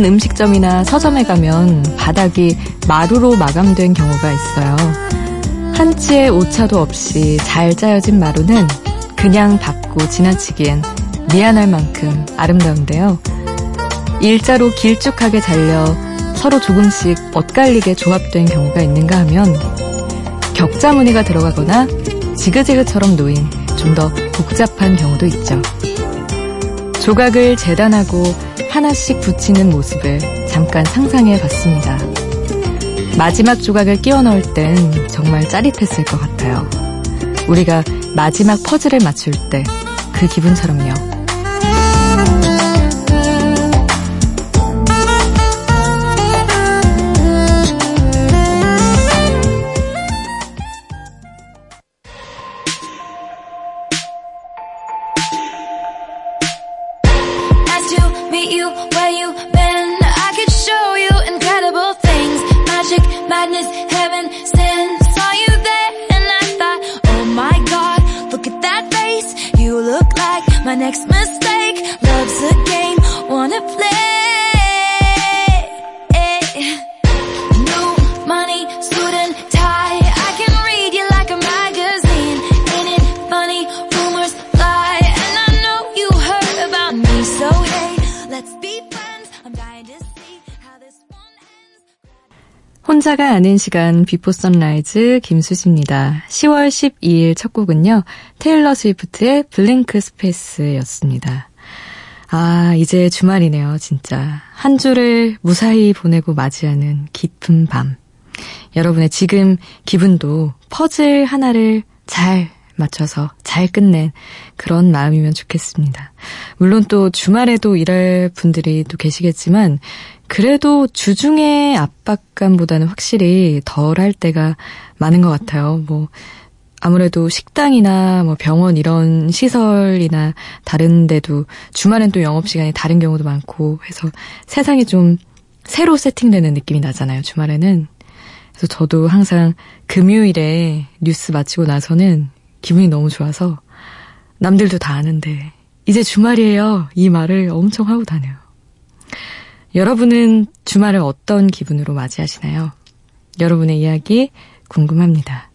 예쁜 음식점이나 서점에 가면 바닥이 마루로 마감된 경우가 있어요. 한치의 오차도 없이 잘 짜여진 마루는 그냥 밟고 지나치기엔 미안할 만큼 아름다운데요. 일자로 길쭉하게 잘려 서로 조금씩 엇갈리게 조합된 경우가 있는가 하면 격자 무늬가 들어가거나 지그재그처럼 놓인 좀 더 복잡한 경우도 있죠. 조각을 재단하고 하나씩 붙이는 모습을 잠깐 상상해 봤습니다. 마지막 조각을 끼워 넣을 땐 정말 짜릿했을 것 같아요. 우리가 마지막 퍼즐을 맞출 때 그 기분처럼요. My next mistake, love's a game, wanna play 혼자가 아는 시간 비포 선라이즈 김수지입니다. 10월 12일 첫 곡은요. 테일러 스위프트의 블링크 스페이스였습니다. 아, 이제 주말이네요, 진짜. 한 주를 무사히 보내고 맞이하는 깊은 밤. 여러분의 지금 기분도 퍼즐 하나를 잘 맞춰서 잘 끝낸 그런 마음이면 좋겠습니다. 물론 또 주말에도 일할 분들이 또 계시겠지만 그래도 주중의 압박감보다는 확실히 덜 할 때가 많은 것 같아요. 뭐, 아무래도 식당이나 뭐 병원 이런 시설이나 다른 데도 주말엔 또 영업 시간이 다른 경우도 많고 해서 세상이 좀 새로 세팅되는 느낌이 나잖아요, 주말에는. 그래서 저도 항상 금요일에 뉴스 마치고 나서는 기분이 너무 좋아서 남들도 다 아는데 이제 주말이에요. 이 말을 엄청 하고 다녀요. 여러분은 주말을 어떤 기분으로 맞이하시나요? 여러분의 이야기 궁금합니다.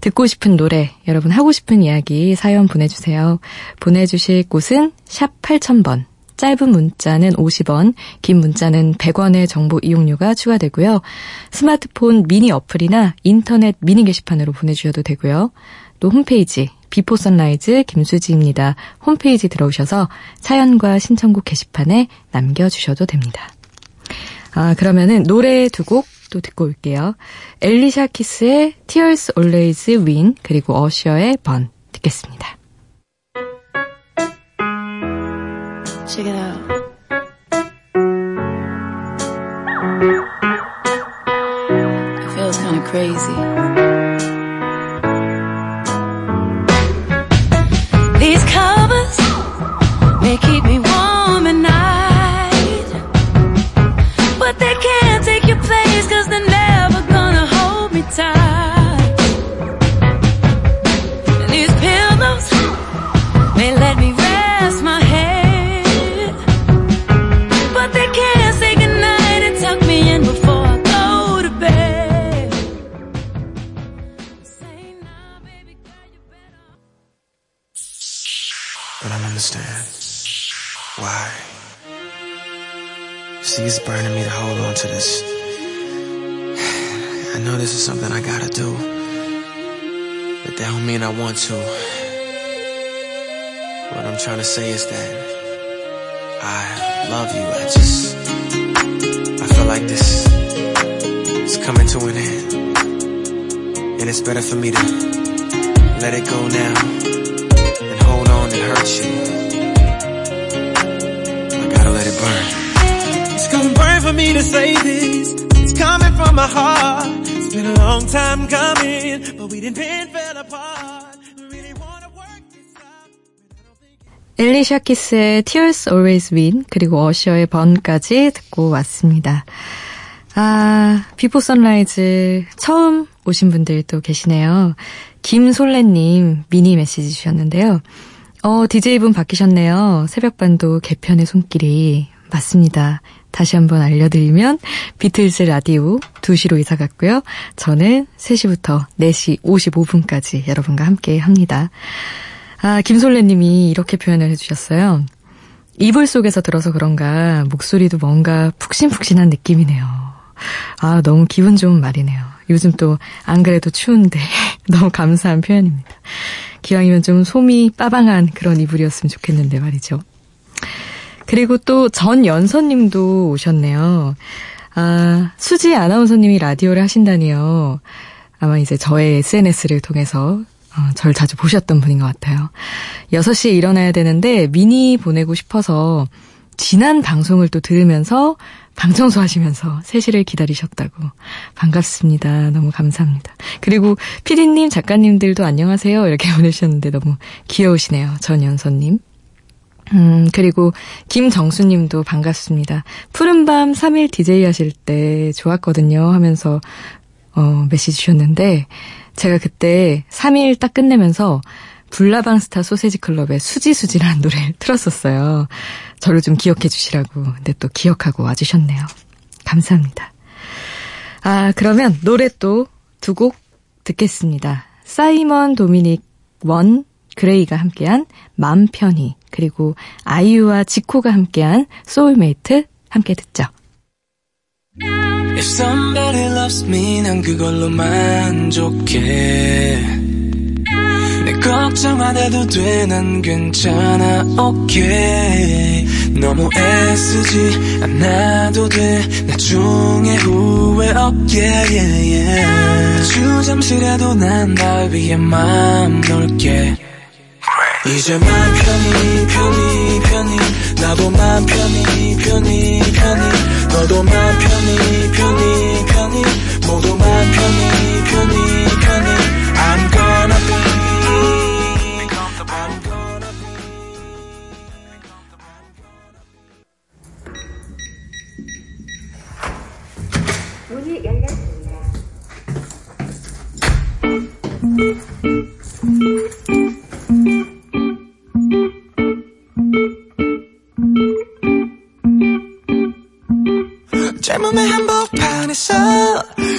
듣고 싶은 노래, 여러분 하고 싶은 이야기 사연 보내주세요. 보내주실 곳은 샵 8000번. 짧은 문자는 50원, 긴 문자는 100원의 정보 이용료가 추가되고요. 스마트폰 미니 어플이나 인터넷 미니 게시판으로 보내주셔도 되고요. 또 홈페이지 비포 선라이즈 김수지입니다. 홈페이지 들어오셔서 사연과 신청곡 게시판에 남겨주셔도 됩니다. 아, 그러면은 노래 두 곡 또 듣고 올게요. 엘리샤 키스의 Tears Always Win 그리고 어셔의 번 듣겠습니다. Check it out. It feels kind of crazy. These covers, may keep me warm. Want to. What I'm trying to say is that I love you. I just, I feel like this is coming to an end. And it's better for me to let it go now and hold on and hurt you. I gotta let it burn. It's gonna burn for me to say this. It's coming from my heart. It's been a long time coming, but we didn't pen 엘리샤 키스의 Tears Always Win 그리고 어셔의 Burn까지 듣고 왔습니다. 아, 비포 선라이즈 처음 오신 분들 도 계시네요. 김솔래님 미니 메시지 주셨는데요. 어, DJ분 바뀌셨네요. 새벽반도 개편의 손길이 맞습니다. 다시 한번 알려드리면 비틀즈 라디오 2시로 이사 갔고요. 저는 3시부터 4시 55분까지 여러분과 함께 합니다. 아, 김솔래 님이 이렇게 표현을 해주셨어요. 이불 속에서 들어서 그런가 목소리도 뭔가 푹신푹신한 느낌이네요. 아, 너무 기분 좋은 말이네요. 요즘 또 안 그래도 추운데 너무 감사한 표현입니다. 기왕이면 좀 솜이 빠방한 그런 이불이었으면 좋겠는데 말이죠. 그리고 또 전연서님도 오셨네요. 아, 수지 아나운서님이 라디오를 하신다니요. 아마 이제 저의 SNS를 통해서 어, 절 자주 보셨던 분인 것 같아요. 6시에 일어나야 되는데 미니 보내고 싶어서 지난 방송을 또 들으면서 방청소 하시면서 3시를 기다리셨다고. 반갑습니다. 너무 감사합니다. 그리고 피디님, 작가님들도 안녕하세요. 이렇게 보내주셨는데 너무 귀여우시네요. 전연서님. 음, 그리고 김정수님도 반갑습니다. 푸른밤 3일 DJ 하실 때 좋았거든요 하면서 어, 메시지 주셨는데 제가 그때 3일 딱 끝내면서 불나방스타 소세지 클럽의 수지수지라는 노래를 틀었었어요. 저를 좀 기억해 주시라고. 근데 또 기억하고 와주셨네요. 감사합니다. 아, 그러면 노래 또 두 곡 듣겠습니다. 사이먼 도미닉 원 그레이가 함께한 맘 편히 그리고 아이유와 지코가 함께한 소울메이트 함께 듣죠. If somebody loves me 난 그걸로 만족해. 내 걱정 안 해도 돼 난 괜찮아 okay 너무 애쓰지 않아도 돼 나중에 후회 없게 yeah, yeah. 아주 잠시라도 난 날 위해 마음 놓을게. 이제 맘 편히 편히 편히. 나도 맘 편히 편히 편히 너도 맘 편히 편히 편히. 모두 맘 편히 편히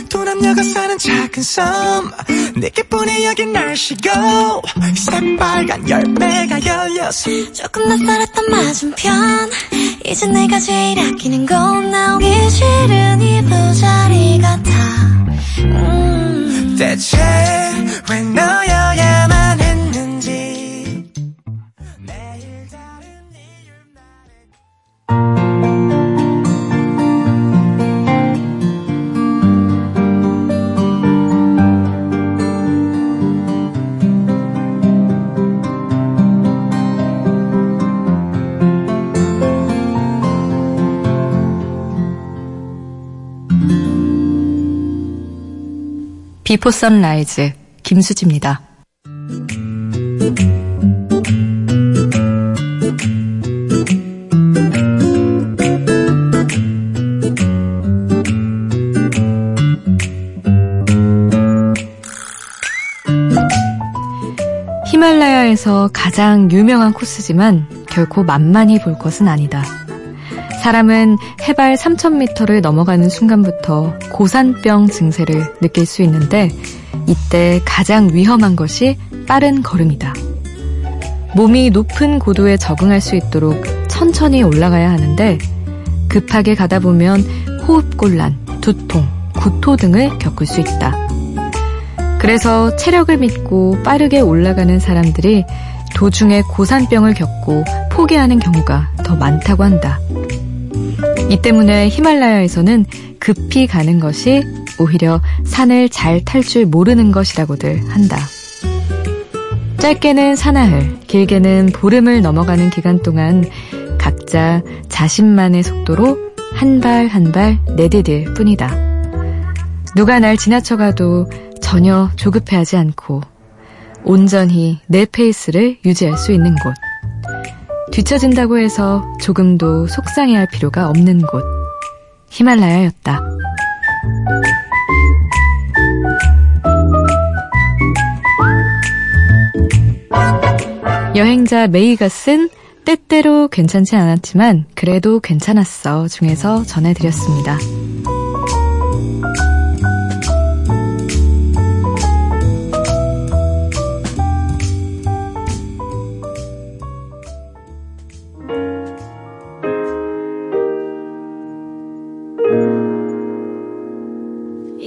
두 남녀가 사는 작은 섬. 내게뿐이 여긴 날씨고 새빨간 열매가 열려서 조금 낯설었던 맞은편. 이제 내가 제일 아끼는 건 나오기 싫은 이 부자리 같아. 음. 대체 왜너 비포 선라이즈 김수지입니다. 히말라야에서 가장 유명한 코스지만 결코 만만히 볼 것은 아니다. 사람은 해발 3,000m를 넘어가는 순간부터 고산병 증세를 느낄 수 있는데 이때 가장 위험한 것이 빠른 걸음이다. 몸이 높은 고도에 적응할 수 있도록 천천히 올라가야 하는데 급하게 가다 보면 호흡곤란, 두통, 구토 등을 겪을 수 있다. 그래서 체력을 믿고 빠르게 올라가는 사람들이 도중에 고산병을 겪고 포기하는 경우가 더 많다고 한다. 이 때문에 히말라야에서는 급히 가는 것이 오히려 산을 잘 탈 줄 모르는 것이라고들 한다. 짧게는 사나흘, 길게는 보름을 넘어가는 기간 동안 각자 자신만의 속도로 한 발 한 발 내디딜 뿐이다. 누가 날 지나쳐가도 전혀 조급해하지 않고 온전히 내 페이스를 유지할 수 있는 곳. 뒤처진다고 해서 조금도 속상해할 필요가 없는 곳. 히말라야였다. 여행자 메이가 쓴 때때로 괜찮지 않았지만 그래도 괜찮았어 중에서 전해드렸습니다.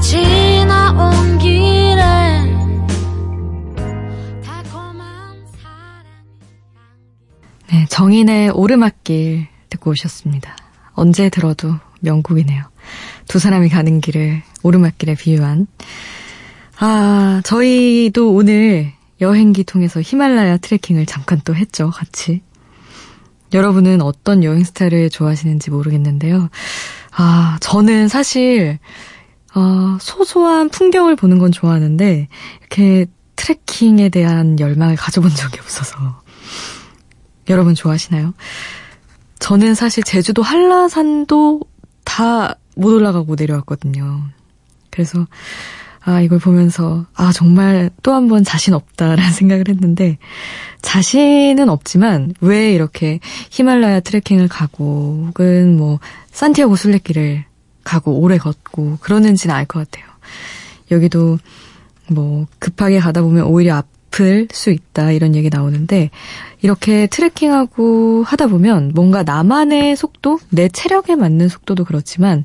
지나온 길에 달콤한 사랑이 네, 정인의 오르막길 듣고 오셨습니다. 언제 들어도 명곡이네요. 두 사람이 가는 길을 오르막길에 비유한. 아, 저희도 오늘 여행기 통해서 히말라야 트레킹을 잠깐 또 했죠, 같이. 여러분은 어떤 여행 스타일을 좋아하시는지 모르겠는데요. 아, 저는 사실, 어, 소소한 풍경을 보는 건 좋아하는데, 이렇게 트레킹에 대한 열망을 가져본 적이 없어서. 여러분 좋아하시나요? 저는 사실 제주도 한라산도 다 못 올라가고 내려왔거든요. 그래서, 아, 이걸 보면서, 아, 정말 또 한 번 자신 없다라는 생각을 했는데, 자신은 없지만, 왜 이렇게 히말라야 트레킹을 가고, 혹은 뭐, 산티아고 순례길을 가고, 오래 걷고, 그러는지는 알 것 같아요. 여기도, 뭐, 급하게 가다 보면 오히려 아플 수 있다, 이런 얘기 나오는데, 이렇게 트레킹하고 하다 보면 뭔가 나만의 속도, 내 체력에 맞는 속도도 그렇지만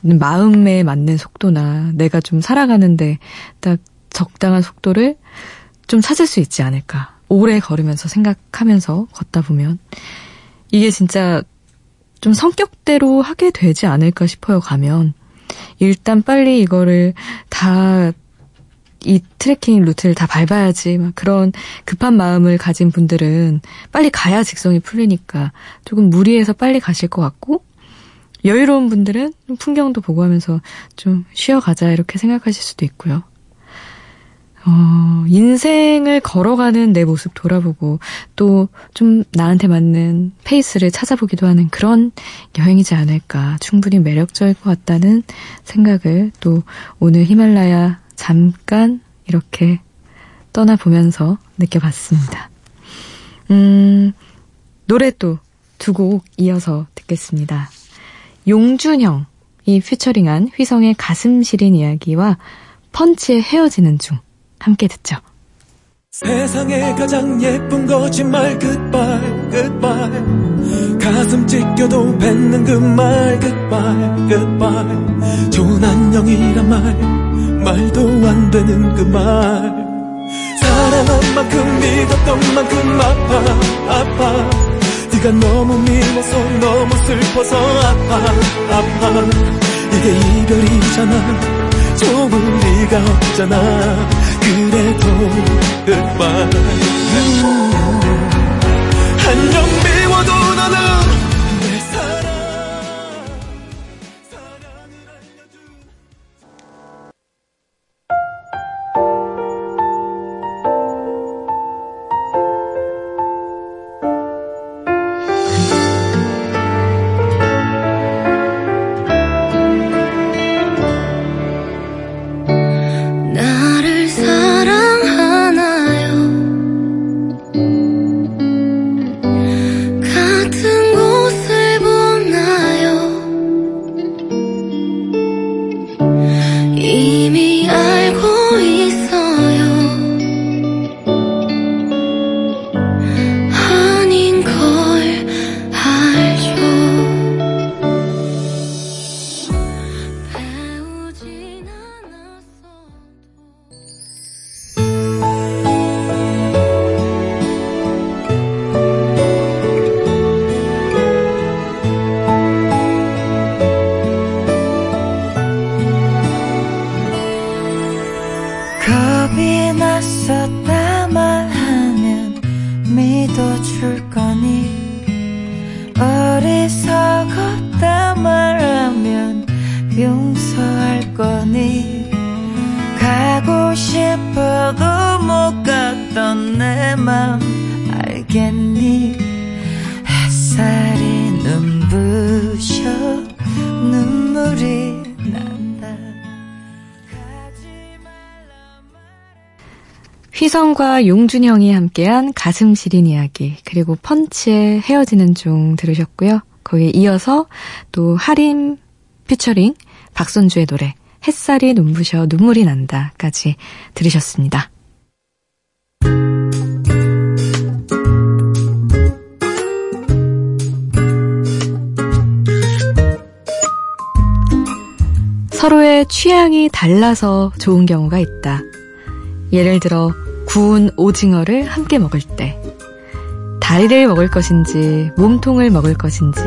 마음에 맞는 속도나 내가 좀 살아가는데 딱 적당한 속도를 좀 찾을 수 있지 않을까. 오래 걸으면서 생각하면서 걷다 보면 이게 진짜 좀 성격대로 하게 되지 않을까 싶어요, 가면. 일단 빨리 이거를 다 이 트레킹 루트를 다 밟아야지 막 그런 급한 마음을 가진 분들은 빨리 가야 직성이 풀리니까 조금 무리해서 빨리 가실 것 같고 여유로운 분들은 풍경도 보고 하면서 좀 쉬어가자 이렇게 생각하실 수도 있고요. 어, 인생을 걸어가는 내 모습 돌아보고 또 좀 나한테 맞는 페이스를 찾아보기도 하는 그런 여행이지 않을까 충분히 매력적일 것 같다는 생각을 또 오늘 히말라야 잠깐 이렇게 떠나보면서 느껴봤습니다. 음, 노래 또 두 곡 이어서 듣겠습니다. 용준형이 피처링한 휘성의 가슴 시린 이야기와 펀치의 헤어지는 중 함께 듣죠. 세상에 가장 예쁜 거짓말 goodbye goodbye. 가슴 찢겨도 뱉는 그말 goodbye goodbye. 좋은 안녕이란 말 말도 안 되는 그 말. 사랑한 만큼 믿었던 만큼 아파 아파. 네가 너무 미워서 너무 슬퍼서 아파 아파. 이게 이별이잖아. 좋을 리가 없잖아 그래도 한 싶어도 못 갔던 내 맘 알겠니 햇살이 눈부셔 눈물이 난다 휘성과 용준형이 함께한 가슴 시린 이야기 그리고 펀치의 헤어지는 중 들으셨고요. 거기에 이어서 또 하림 피처링 박선주의 노래 햇살이 눈부셔 눈물이 난다까지 들으셨습니다. 서로의 취향이 달라서 좋은 경우가 있다. 예를 들어 구운 오징어를 함께 먹을 때 다리를 먹을 것인지 몸통을 먹을 것인지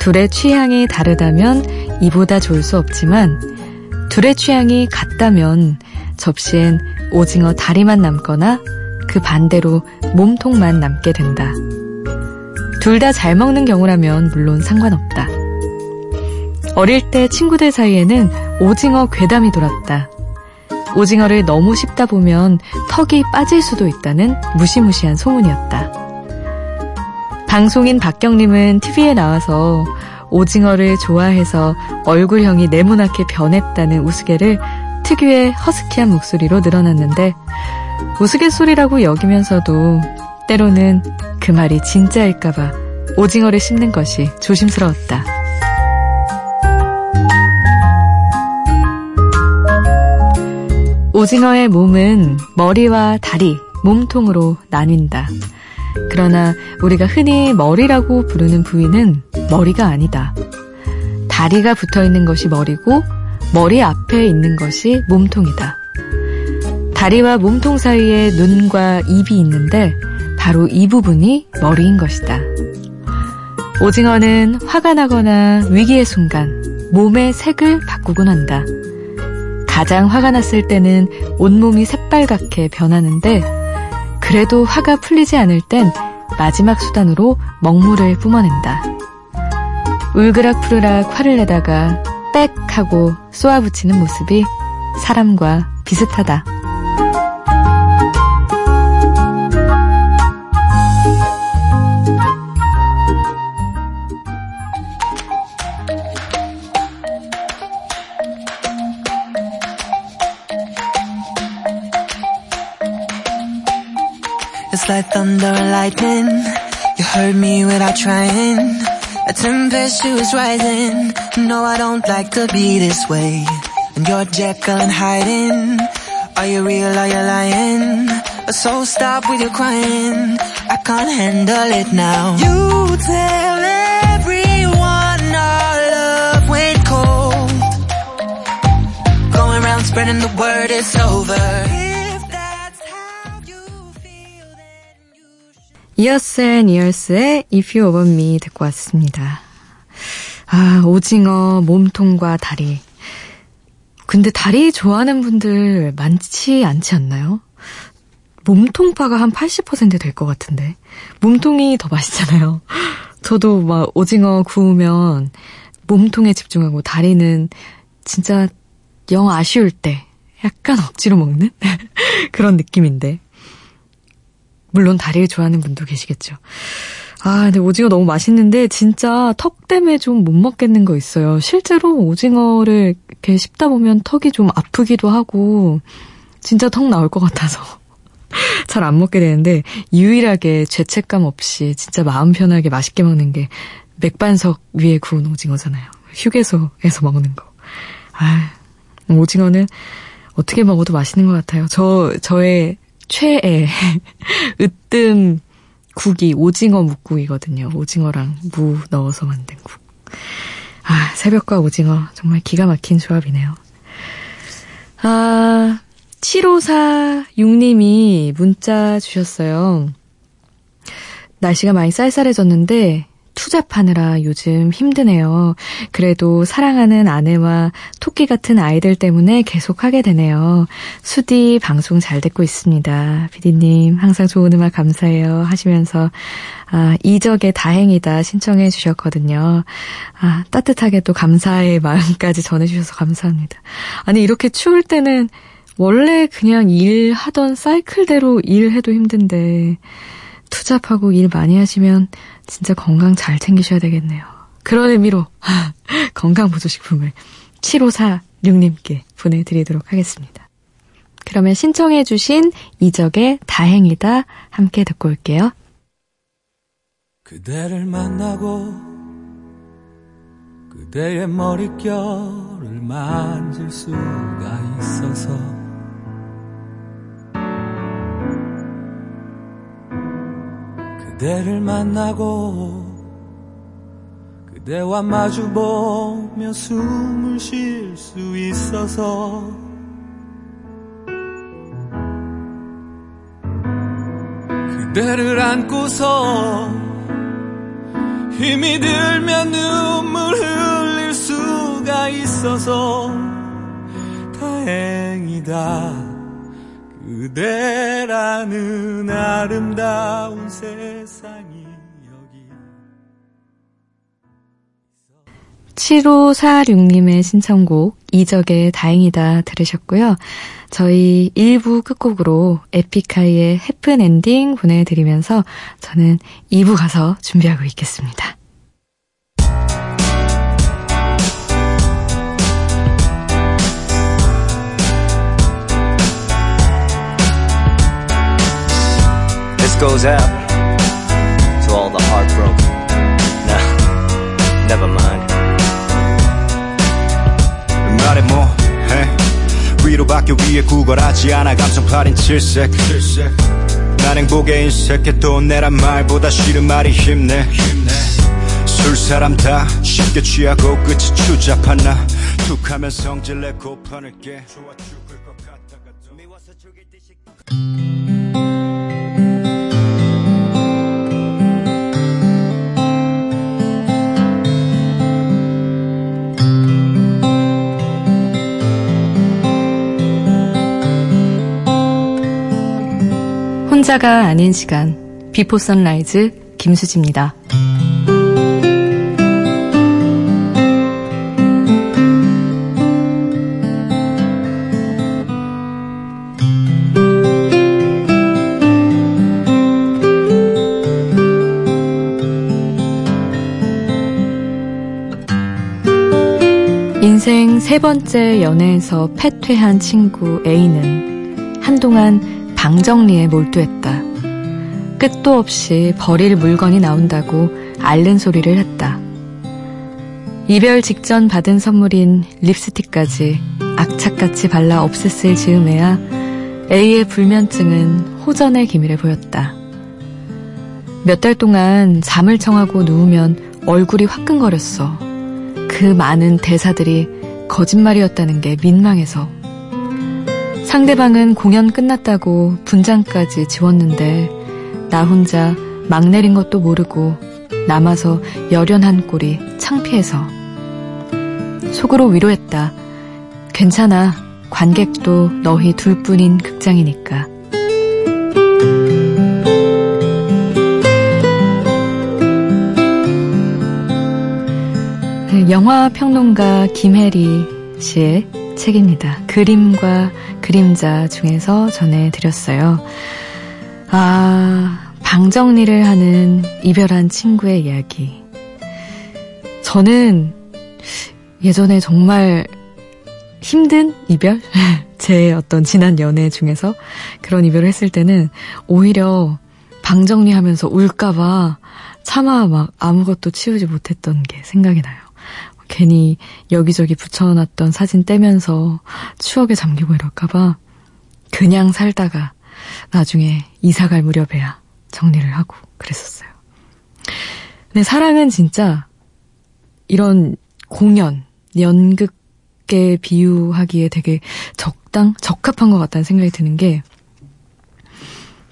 둘의 취향이 다르다면 이보다 좋을 수 없지만 둘의 취향이 같다면 접시엔 오징어 다리만 남거나 그 반대로 몸통만 남게 된다. 둘 다 잘 먹는 경우라면 물론 상관없다. 어릴 때 친구들 사이에는 오징어 괴담이 돌았다. 오징어를 너무 씹다 보면 턱이 빠질 수도 있다는 무시무시한 소문이었다. 방송인 박경림은 TV에 나와서 오징어를 좋아해서 얼굴형이 네모나게 변했다는 우스개를 특유의 허스키한 목소리로 늘어났는데 우스갯소리라고 여기면서도 때로는 그 말이 진짜일까봐 오징어를 씹는 것이 조심스러웠다. 오징어의 몸은 머리와 다리, 몸통으로 나뉜다. 그러나 우리가 흔히 머리라고 부르는 부위는 머리가 아니다. 다리가 붙어 있는 것이 머리고 머리 앞에 있는 것이 몸통이다. 다리와 몸통 사이에 눈과 입이 있는데 바로 이 부분이 머리인 것이다. 오징어는 화가 나거나 위기의 순간 몸의 색을 바꾸곤 한다. 가장 화가 났을 때는 온몸이 새빨갛게 변하는데 그래도 화가 풀리지 않을 땐 마지막 수단으로 먹물을 뿜어낸다. 울그락푸르락 화를 내다가 빽 하고 쏘아붙이는 모습이 사람과 비슷하다. Like thunder and lightning. You heard me without trying. A tempestuous rising. No, I don't like to be this way. And you're Jekyll and hiding. Are you real? Are you lying? So stop with your crying. I can't handle it now. You tell everyone our love went cold. Going around spreading the word it's over. 이어스 앤 이어스의 If You're Over Me 듣고 왔습니다. 아, 오징어, 몸통과 다리. 근데 다리 좋아하는 분들 많지 않지 않나요? 몸통파가 한 80%될 것 같은데. 몸통이 더 맛있잖아요. 저도 막 오징어 구우면 몸통에 집중하고 다리는 진짜 영 아쉬울 때 약간 억지로 먹는 그런 느낌인데. 물론 다리를 좋아하는 분도 계시겠죠. 아, 근데 오징어 너무 맛있는데 진짜 턱 때문에 좀 못 먹겠는 거 있어요. 실제로 오징어를 이렇게 씹다 보면 턱이 좀 아프기도 하고 진짜 턱 나올 것 같아서 잘 안 먹게 되는데 유일하게 죄책감 없이 진짜 마음 편하게 맛있게 먹는 게 맥반석 위에 구운 오징어잖아요. 휴게소에서 먹는 거. 아, 오징어는 어떻게 먹어도 맛있는 것 같아요. 저, 저의 최애 으뜸 국이 오징어 묵국이거든요. 오징어랑 무 넣어서 만든 국. 아, 새벽과 오징어 정말 기가 막힌 조합이네요. 아, 7546님이 문자 주셨어요. 날씨가 많이 쌀쌀해졌는데 투잡하느라 요즘 힘드네요. 그래도 사랑하는 아내와 토끼 같은 아이들 때문에 계속 하게 되네요. 수디 방송 잘 듣고 있습니다. 비디님 항상 좋은 음악 감사해요 하시면서 아, 이적의 다행이다 신청해 주셨거든요. 아, 따뜻하게 또 감사의 마음까지 전해주셔서 감사합니다. 아니 이렇게 추울 때는 원래 그냥 일하던 사이클대로 일해도 힘든데 투잡하고 일 많이 하시면 진짜 건강 잘 챙기셔야 되겠네요. 그런 의미로 건강보조식품을 7546님께 보내드리도록 하겠습니다. 그러면 신청해주신 이적의 다행이다 함께 듣고 올게요. 그대를 만나고 그대의 머릿결을 만질 수가 있어서 그대를 만나고 그대와 마주보며 숨을 쉴 수 있어서 그대를 안고서 힘이 들면 눈물 흘릴 수가 있어서 다행이다 그대라는 아름다운 세상이 여기 7546님의 신청곡 이적의 다행이다 들으셨고요. 저희 1부 끝곡으로 에픽하이의 해픈 엔딩 보내드리면서 저는 2부 가서 준비하고 있겠습니다. Goes out to all the heartbroken. Nah, never mind. 말해 뭐해? 위로밖에 위에 구걸하지 않아 감성팔인 칠색. 난 행복에 인색해 또 내란 말보다 싫은 말이 힘내. 술 사람 다 쉽게 취하고 끝이 추잡한 나. 툭하면 성질내 깨. 좋아 죽을 것 같다가 미워서 죽일 듯이 혼자가 아닌 시간 Before Sunrise 김수지입니다. 인생 세 번째 연애에서 패퇴한 친구 A는 한동안 방 정리에 몰두했다. 끝도 없이 버릴 물건이 나온다고 앓는 소리를 했다. 이별 직전 받은 선물인 립스틱까지 악착같이 발라 없앴을 즈음에야 A의 불면증은 호전의 기미를 보였다. 몇 달 동안 잠을 청하고 누우면 얼굴이 화끈거렸어. 그 많은 대사들이 거짓말이었다는 게 민망해서. 상대방은 공연 끝났다고 분장까지 지웠는데 나 혼자 막 내린 것도 모르고 남아서 열연한 꼴이 창피해서 속으로 위로했다. 괜찮아. 관객도 너희 둘뿐인 극장이니까. 영화 평론가 김혜리 씨의 책입니다. 그림과 그림자 중에서 전해드렸어요. 아, 방 정리를 하는 이별한 친구의 이야기. 저는 예전에 정말 힘든 이별? 제 어떤 지난 연애 중에서 그런 이별을 했을 때는 오히려 방 정리하면서 울까봐 차마 막 아무것도 치우지 못했던 게 생각이 나요. 괜히 여기저기 붙여놨던 사진 떼면서 추억에 잠기고 이럴까봐 그냥 살다가 나중에 이사갈 무렵에야 정리를 하고 그랬었어요. 근데 사랑은 진짜 이런 공연, 연극에 비유하기에 되게 적당, 적합한 것 같다는 생각이 드는 게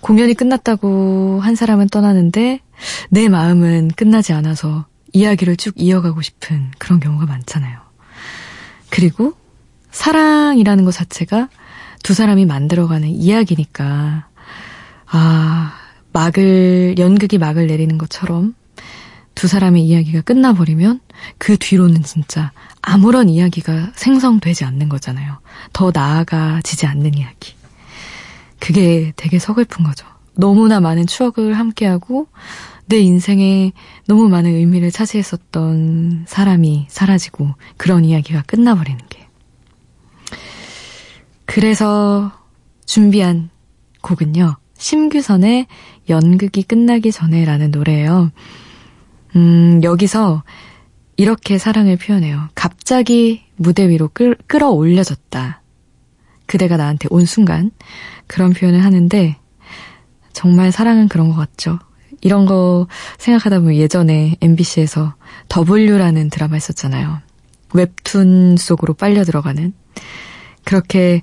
공연이 끝났다고 한 사람은 떠나는데 내 마음은 끝나지 않아서 이야기를 쭉 이어가고 싶은 그런 경우가 많잖아요. 그리고 사랑이라는 것 자체가 두 사람이 만들어가는 이야기니까, 아, 막을, 연극이 막을 내리는 것처럼 두 사람의 이야기가 끝나버리면 그 뒤로는 진짜 아무런 이야기가 생성되지 않는 거잖아요. 더 나아가지지 않는 이야기. 그게 되게 서글픈 거죠. 너무나 많은 추억을 함께하고 내 인생에 너무 많은 의미를 차지했었던 사람이 사라지고 그런 이야기가 끝나버리는 게. 그래서 준비한 곡은요. 심규선의 연극이 끝나기 전에라는 노래예요. 음, 여기서 이렇게 사랑을 표현해요. 갑자기 무대 위로 끌, 끌어올려졌다. 그대가 나한테 온 순간 그런 표현을 하는데 정말 사랑은 그런 것 같죠. 이런 거 생각하다 보면 예전에 MBC에서 W라는 드라마 있었잖아요. 웹툰 속으로 빨려 들어가는 그렇게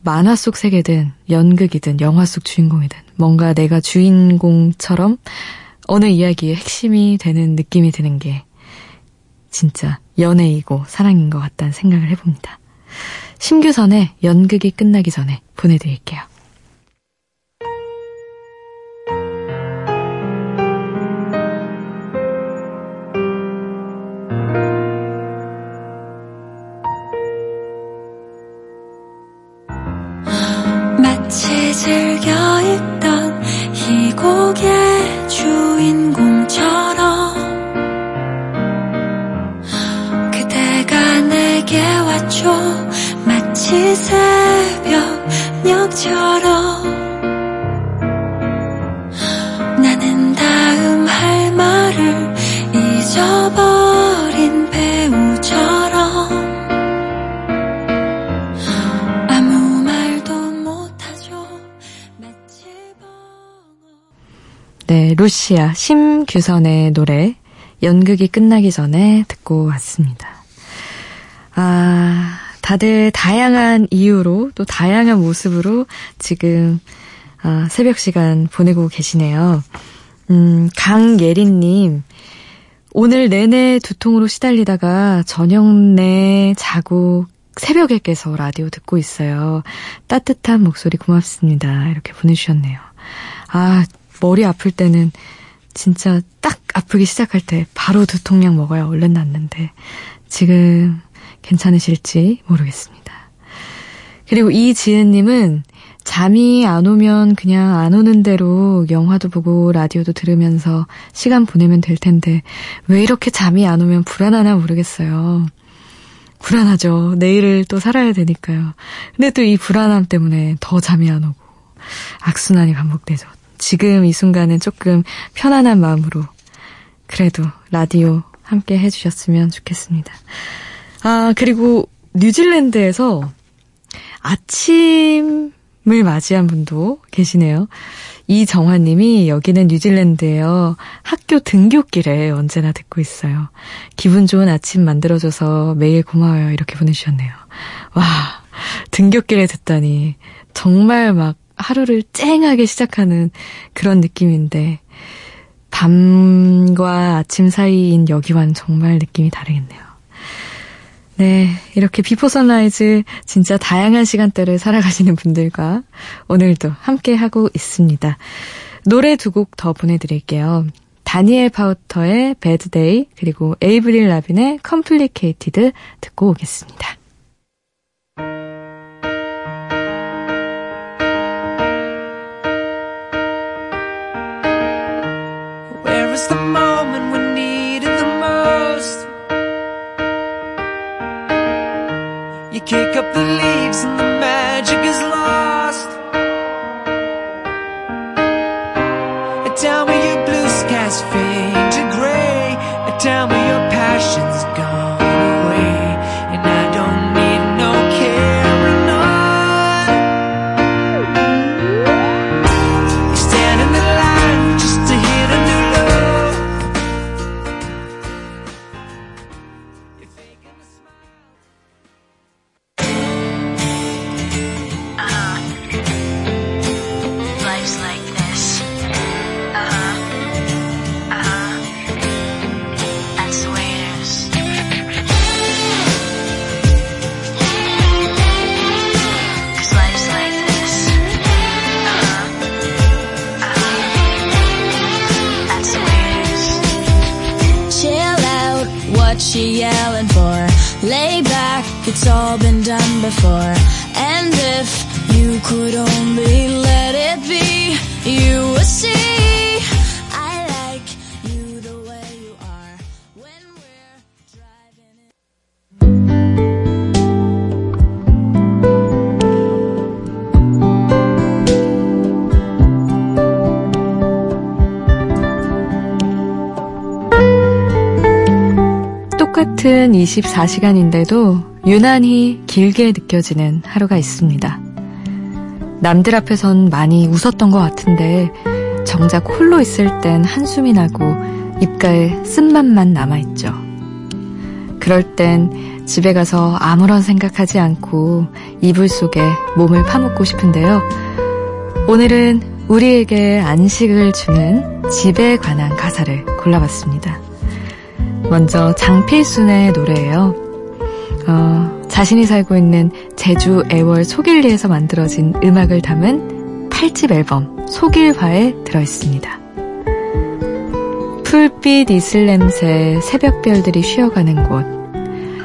만화 속 세계든 연극이든 영화 속 주인공이든 뭔가 내가 주인공처럼 어느 이야기의 핵심이 되는 느낌이 드는 게 진짜 연애이고 사랑인 것 같다는 생각을 해봅니다. 심규선의 연극이 끝나기 전에 보내드릴게요. 즐겨 있던 이 곡의 주인공처럼 그대가 내게 왔죠. 마치 새벽녘처럼 네, 루시아 심규선의 노래 연극이 끝나기 전에 듣고 왔습니다. 아, 다들 다양한 이유로 또 다양한 모습으로 지금 아, 새벽 시간 보내고 계시네요. 음, 강예린님, 오늘 내내 두통으로 시달리다가 저녁 내 자고 새벽에 깨서 라디오 듣고 있어요. 따뜻한 목소리 고맙습니다. 이렇게 보내주셨네요. 아, 머리 아플 때는 진짜 딱 아프기 시작할 때 바로 두통약 먹어야 얼른 낫는데 지금 괜찮으실지 모르겠습니다. 그리고 이지은님은 잠이 안 오면 그냥 안 오는 대로 영화도 보고 라디오도 들으면서 시간 보내면 될 텐데 왜 이렇게 잠이 안 오면 불안하나 모르겠어요. 불안하죠. 내일을 또 살아야 되니까요. 근데 또 이 불안함 때문에 더 잠이 안 오고 악순환이 반복되죠. 지금 이 순간은 조금 편안한 마음으로 그래도 라디오 함께 해주셨으면 좋겠습니다. 아, 그리고 뉴질랜드에서 아침을 맞이한 분도 계시네요. 이정화님이 여기는 뉴질랜드예요. 학교 등교길에 언제나 듣고 있어요. 기분 좋은 아침 만들어줘서 매일 고마워요. 이렇게 보내주셨네요. 와, 등교길에 듣다니 정말 막 하루를 쨍하게 시작하는 그런 느낌인데 밤과 아침 사이인 여기와는 정말 느낌이 다르겠네요. 네, 이렇게 Before Sunrise 진짜 다양한 시간대를 살아가시는 분들과 오늘도 함께 하고 있습니다. 노래 두 곡 더 보내드릴게요. 다니엘 파우터의 Bad Day 그리고 에이브릴 라빈의 Complicated 듣고 오겠습니다. Is the moment we need it the most? You kick up the leaves and the magic is lost. 24시간인데도 유난히 길게 느껴지는 하루가 있습니다. 남들 앞에선 많이 웃었던 것 같은데 정작 홀로 있을 땐 한숨이 나고 입가에 쓴맛만 남아있죠. 그럴 땐 집에 가서 아무런 생각하지 않고 이불 속에 몸을 파묻고 싶은데요. 오늘은 우리에게 안식을 주는 집에 관한 가사를 골라봤습니다. 먼저 장필순의 노래예요. 어, 자신이 살고 있는 제주 애월 속일리에서 만들어진 음악을 담은 8집 앨범 속일화에 들어있습니다. 풀빛 이슬 냄새 새벽별들이 쉬어가는 곳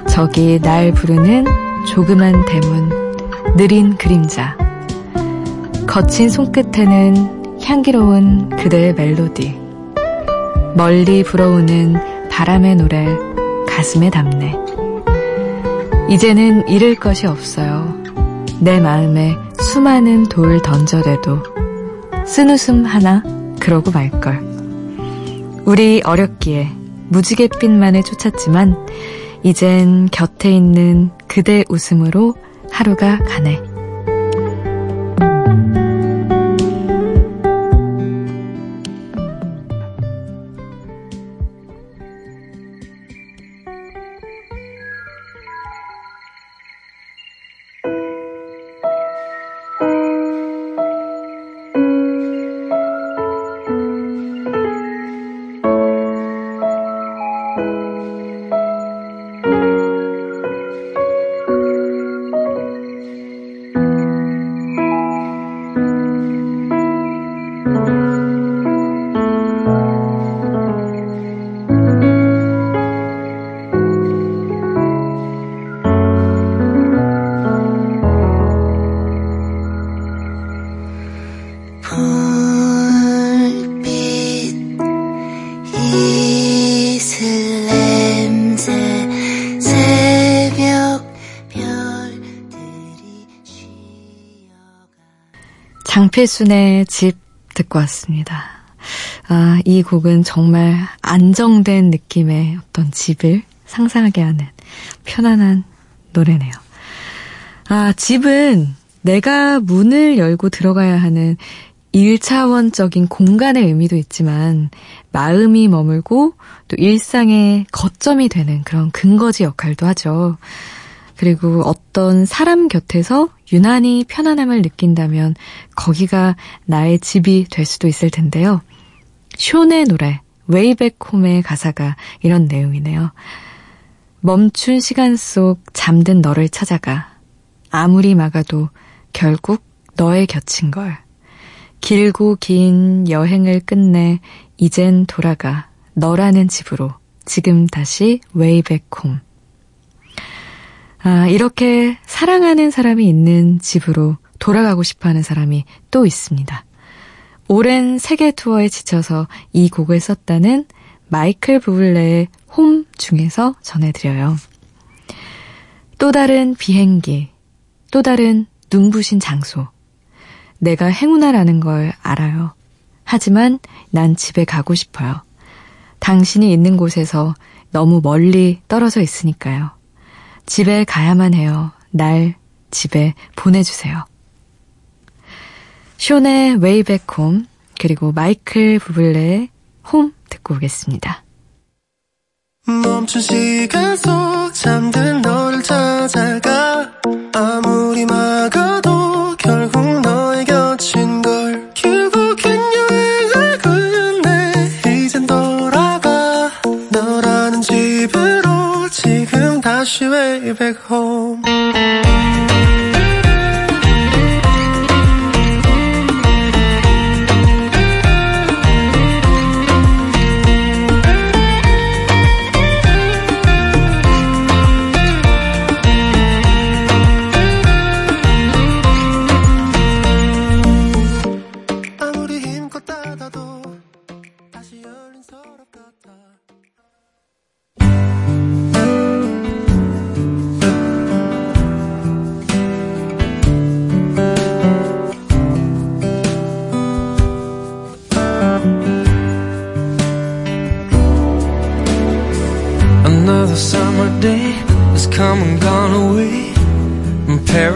저기 날 부르는 조그만 대문 느린 그림자 거친 손끝에는 향기로운 그대의 멜로디 멀리 불어오는 바람의 노래 가슴에 담네. 이제는 잃을 것이 없어요. 내 마음에 수많은 돌 던져대도 쓴 웃음 하나 그러고 말걸. 우리 어렵기에 무지갯빛만을 쫓았지만 이젠 곁에 있는 그대 웃음으로 하루가 가네. 장필순의 집 듣고 왔습니다. 아, 이 곡은 정말 안정된 느낌의 어떤 집을 상상하게 하는 편안한 노래네요. 아, 집은 내가 문을 열고 들어가야 하는 1차원적인 공간의 의미도 있지만 마음이 머물고 또 일상의 거점이 되는 그런 근거지 역할도 하죠. 그리고 어떤 사람 곁에서 유난히 편안함을 느낀다면 거기가 나의 집이 될 수도 있을 텐데요. 숀의 노래 Way Back Home의 가사가 이런 내용이네요. 멈춘 시간 속 잠든 너를 찾아가 아무리 막아도 결국 너의 곁인 걸. 길고 긴 여행을 끝내 이젠 돌아가 너라는 집으로 지금 다시 Way Back Home. 아, 이렇게 사랑하는 사람이 있는 집으로 돌아가고 싶어 하는 사람이 또 있습니다. 오랜 세계 투어에 지쳐서 이 곡을 썼다는 마이클 부블레의 홈 중에서 전해드려요. 또 다른 비행기, 또 다른 눈부신 장소. 내가 행운아라는 걸 알아요. 하지만 난 집에 가고 싶어요. 당신이 있는 곳에서 너무 멀리 떨어져 있으니까요. 집에 가야만 해요. 날 집에 보내주세요. 숀의 Way Back Home 그리고 마이클 부블레의 홈 듣고 오겠습니다. 멈춘 시간 속 잠든 너를 찾아가 아무리 막아도 결국 너의 곁인 걸 결국 지금 다시 way back home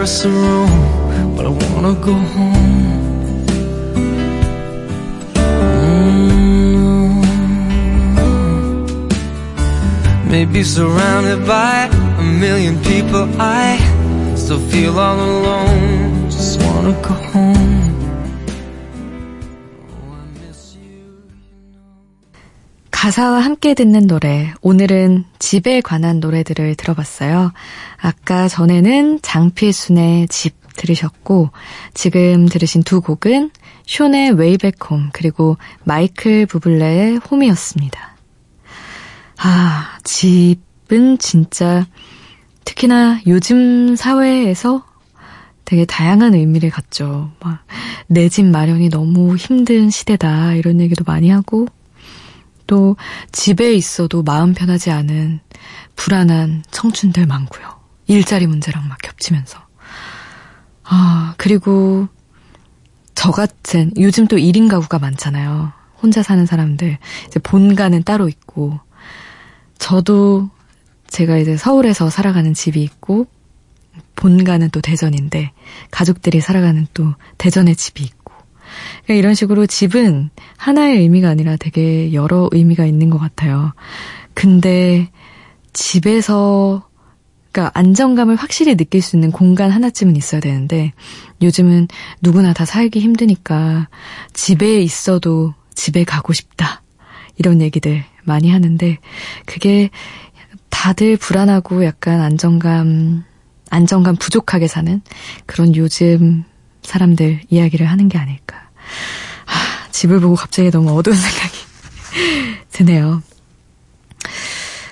but I wanna go home. Mm. Maybe surrounded by a million people, I still feel all alone. Just wanna go home. 가사와 함께 듣는 노래. 오늘은 집에 관한 노래들을 들어봤어요. 아까 전에는 장필순의 집 들으셨고, 지금 들으신 두 곡은 쇼의 웨이백홈, 그리고 마이클 부블레의 홈이었습니다. 아, 집은 진짜 특히나 요즘 사회에서 되게 다양한 의미를 갖죠. 막, 내 집 마련이 너무 힘든 시대다, 이런 얘기도 많이 하고, 또 집에 있어도 마음 편하지 않은 불안한 청춘들 많고요. 일자리 문제랑 막 겹치면서. 아, 그리고 저 같은 요즘 또 1인 가구가 많잖아요. 혼자 사는 사람들. 이제 본가는 따로 있고 저도 제가 이제 서울에서 살아가는 집이 있고 본가는 또 대전인데 가족들이 살아가는 또 대전의 집이 있고 그러니까 이런 식으로 집은 하나의 의미가 아니라 되게 여러 의미가 있는 것 같아요. 근데 집에서 그러니까 안정감을 확실히 느낄 수 있는 공간 하나쯤은 있어야 되는데 요즘은 누구나 다 살기 힘드니까 집에 있어도 집에 가고 싶다. 이런 얘기들 많이 하는데 그게 다들 불안하고 약간 안정감 안정감 부족하게 사는 그런 요즘 사람들 이야기를 하는 게 아닐까. 하, 집을 보고 갑자기 너무 어두운 생각이 드네요.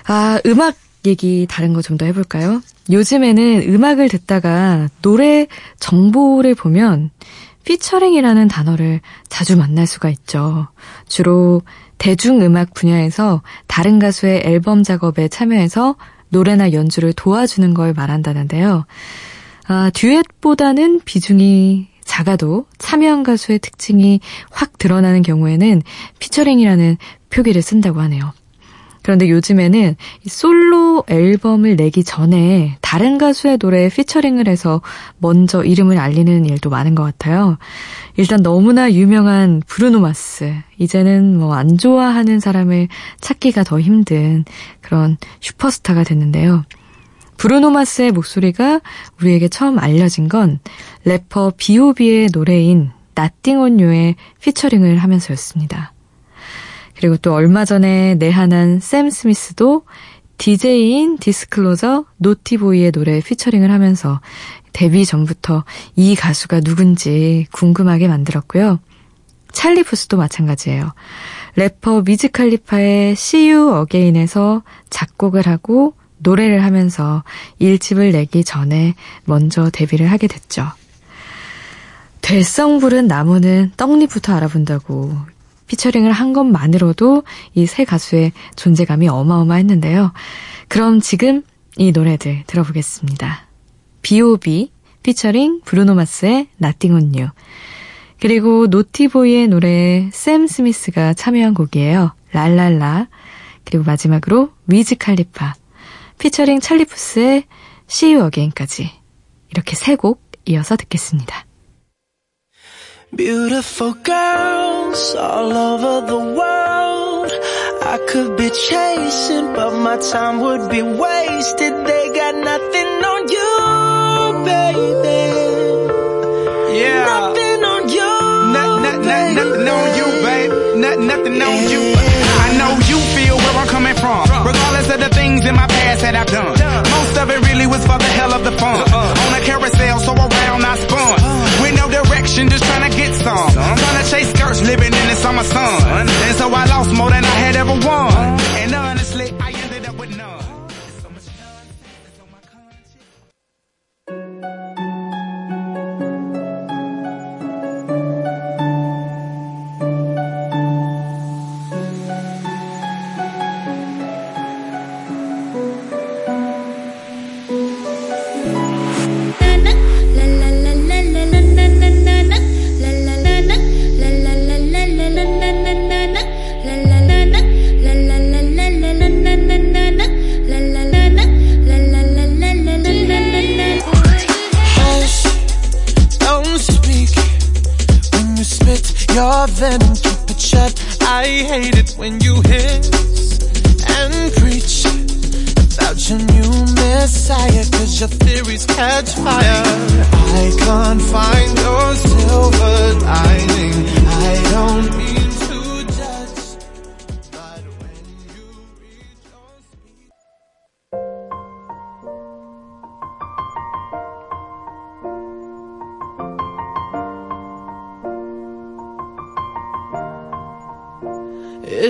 아, 음악 얘기 다른 거 좀 더 해볼까요? 요즘에는 음악을 듣다가 노래 정보를 보면 피처링이라는 단어를 자주 만날 수가 있죠. 주로 대중음악 분야에서 다른 가수의 앨범 작업에 참여해서 노래나 연주를 도와주는 걸 말한다는데요. 아, 듀엣보다는 비중이 작아도 참여한 가수의 특징이 확 드러나는 경우에는 피처링이라는 표기를 쓴다고 하네요. 그런데 요즘에는 솔로 앨범을 내기 전에 다른 가수의 노래에 피처링을 해서 먼저 이름을 알리는 일도 많은 것 같아요. 일단 너무나 유명한 브루노 마스. 이제는 뭐 안 좋아하는 사람을 찾기가 더 힘든 그런 슈퍼스타가 됐는데요. 브루노 마스의 목소리가 우리에게 처음 알려진 건 래퍼 B.O.B의 노래인 Nothing on You에 피처링을 하면서였습니다. 그리고 또 얼마 전에 내한한 샘 스미스도 DJ인 디스클로저 노티보이의 노래에 피처링을 하면서 데뷔 전부터 이 가수가 누군지 궁금하게 만들었고요. 찰리 푸스도 마찬가지예요. 래퍼 위즈 칼리파의 See You Again에서 작곡을 하고 노래를 하면서 1집을 내기 전에 먼저 데뷔를 하게 됐죠. 될성 부른 나무는 떡잎부터 알아본다고 피처링을 한 것만으로도 이 세 가수의 존재감이 어마어마했는데요. 그럼 지금 이 노래들 들어보겠습니다. B.O.B. 피처링 브루노마스의 Nothing on You 그리고 노티보이의 노래에 샘 스미스가 참여한 곡이에요. 랄랄라 그리고 마지막으로 위즈 칼리파 피처링 찰리푸스의 See You Again까지 이렇게 세 곡 이어서 듣겠습니다. Beautiful girls all over the world. I could be chasing, but my time would be wasted. They got nothing on you, baby. Yeah. Nothing on you. Not, not, not, baby. nothing on you, babe. Not, nothing on you. I know you feel where I'm coming from. Regardless of the things in my past that I've done. Most of it really was for the hell of the fun. On a carousel, so around I spun. With no direction, just trying to get some. Trying to chase skirts, living in the summer sun. And so I lost more than I had ever won. And honestly,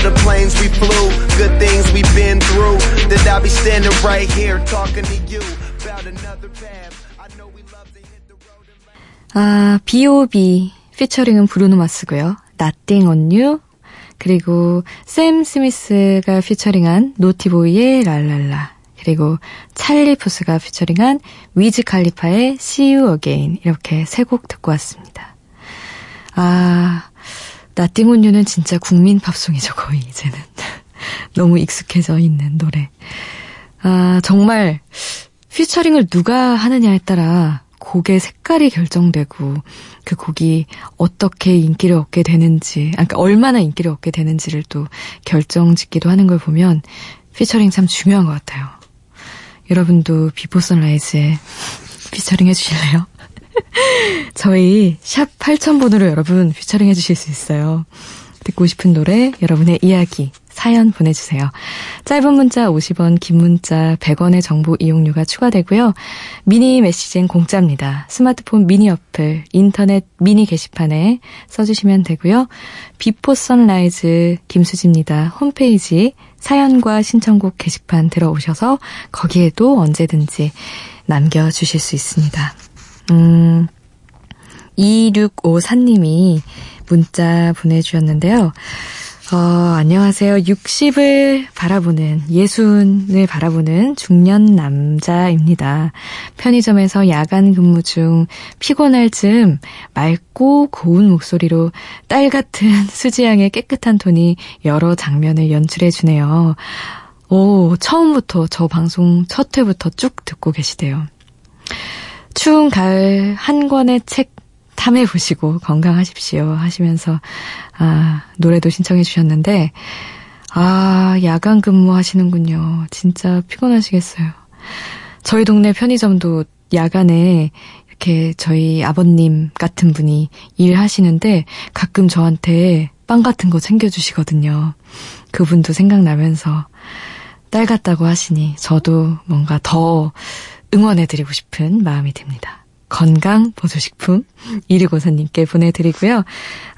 All the planes we flew, good things we've been through. That I'll be standing right here talking to you about another path. I know we love to hit the road and 아, B.O.B. 피처링은 브루노 마스고요. Nothing on You. 그리고 샘 스미스가 피처링한 노티보이의 랄랄라. 그리고 찰리 푸스가 피처링한 위즈 칼리파의 See You Again. 이렇게 세 곡 듣고 왔습니다. 아, You는 진짜 국민 팝송이죠, 거의 이제는. 너무 익숙해져 있는 노래. 아, 정말 피처링을 누가 하느냐에 따라 곡의 색깔이 결정되고 그 곡이 어떻게 인기를 얻게 되는지, 아, 그러니까 얼마나 인기를 얻게 되는지를 또 결정짓기도 하는 걸 보면 피처링 참 중요한 것 같아요. 여러분도 Before Sunrise에 피처링 해주실래요? 저희 샵 8000번으로 여러분 피처링 해주실 수 있어요. 듣고 싶은 노래, 여러분의 이야기, 사연 보내주세요. 짧은 문자 50원, 긴 문자 100원의 정보 이용료가 추가되고요. 미니 메시지는 공짜입니다. 스마트폰 미니 어플, 인터넷 미니 게시판에 써주시면 되고요. Before Sunrise 김수지입니다. 홈페이지 사연과 신청곡 게시판 들어오셔서 거기에도 언제든지 남겨주실 수 있습니다. 음, 2654님이 문자 보내주셨는데요. 어, 안녕하세요. 60을 바라보는, 예순을 바라보는 중년 남자입니다. 편의점에서 야간 근무 중 피곤할 즈음 맑고 고운 목소리로 딸 같은 수지양의 깨끗한 톤이 여러 장면을 연출해주네요. 오, 처음부터 저 방송 첫 회부터 쭉 듣고 계시대요. 추운 가을 한 권의 책 탐해 보시고 건강하십시오 하시면서 아, 노래도 신청해 주셨는데 아, 야간 근무 하시는군요. 진짜 피곤하시겠어요. 저희 동네 편의점도 야간에 이렇게 저희 아버님 같은 분이 일하시는데 가끔 저한테 빵 같은 거 챙겨주시거든요. 그분도 생각나면서 딸 같다고 하시니 저도 뭔가 더 응원해드리고 싶은 마음이 듭니다. 건강 보조식품 1254님께 보내드리고요.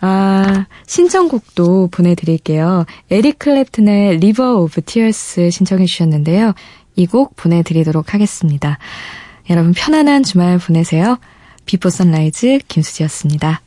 아, 신청곡도 보내드릴게요. 에릭 클랩튼의 River of Tears 신청해 주셨는데요. 이 곡 보내드리도록 하겠습니다. 여러분 편안한 주말 보내세요. 비포 선라이즈 김수지였습니다.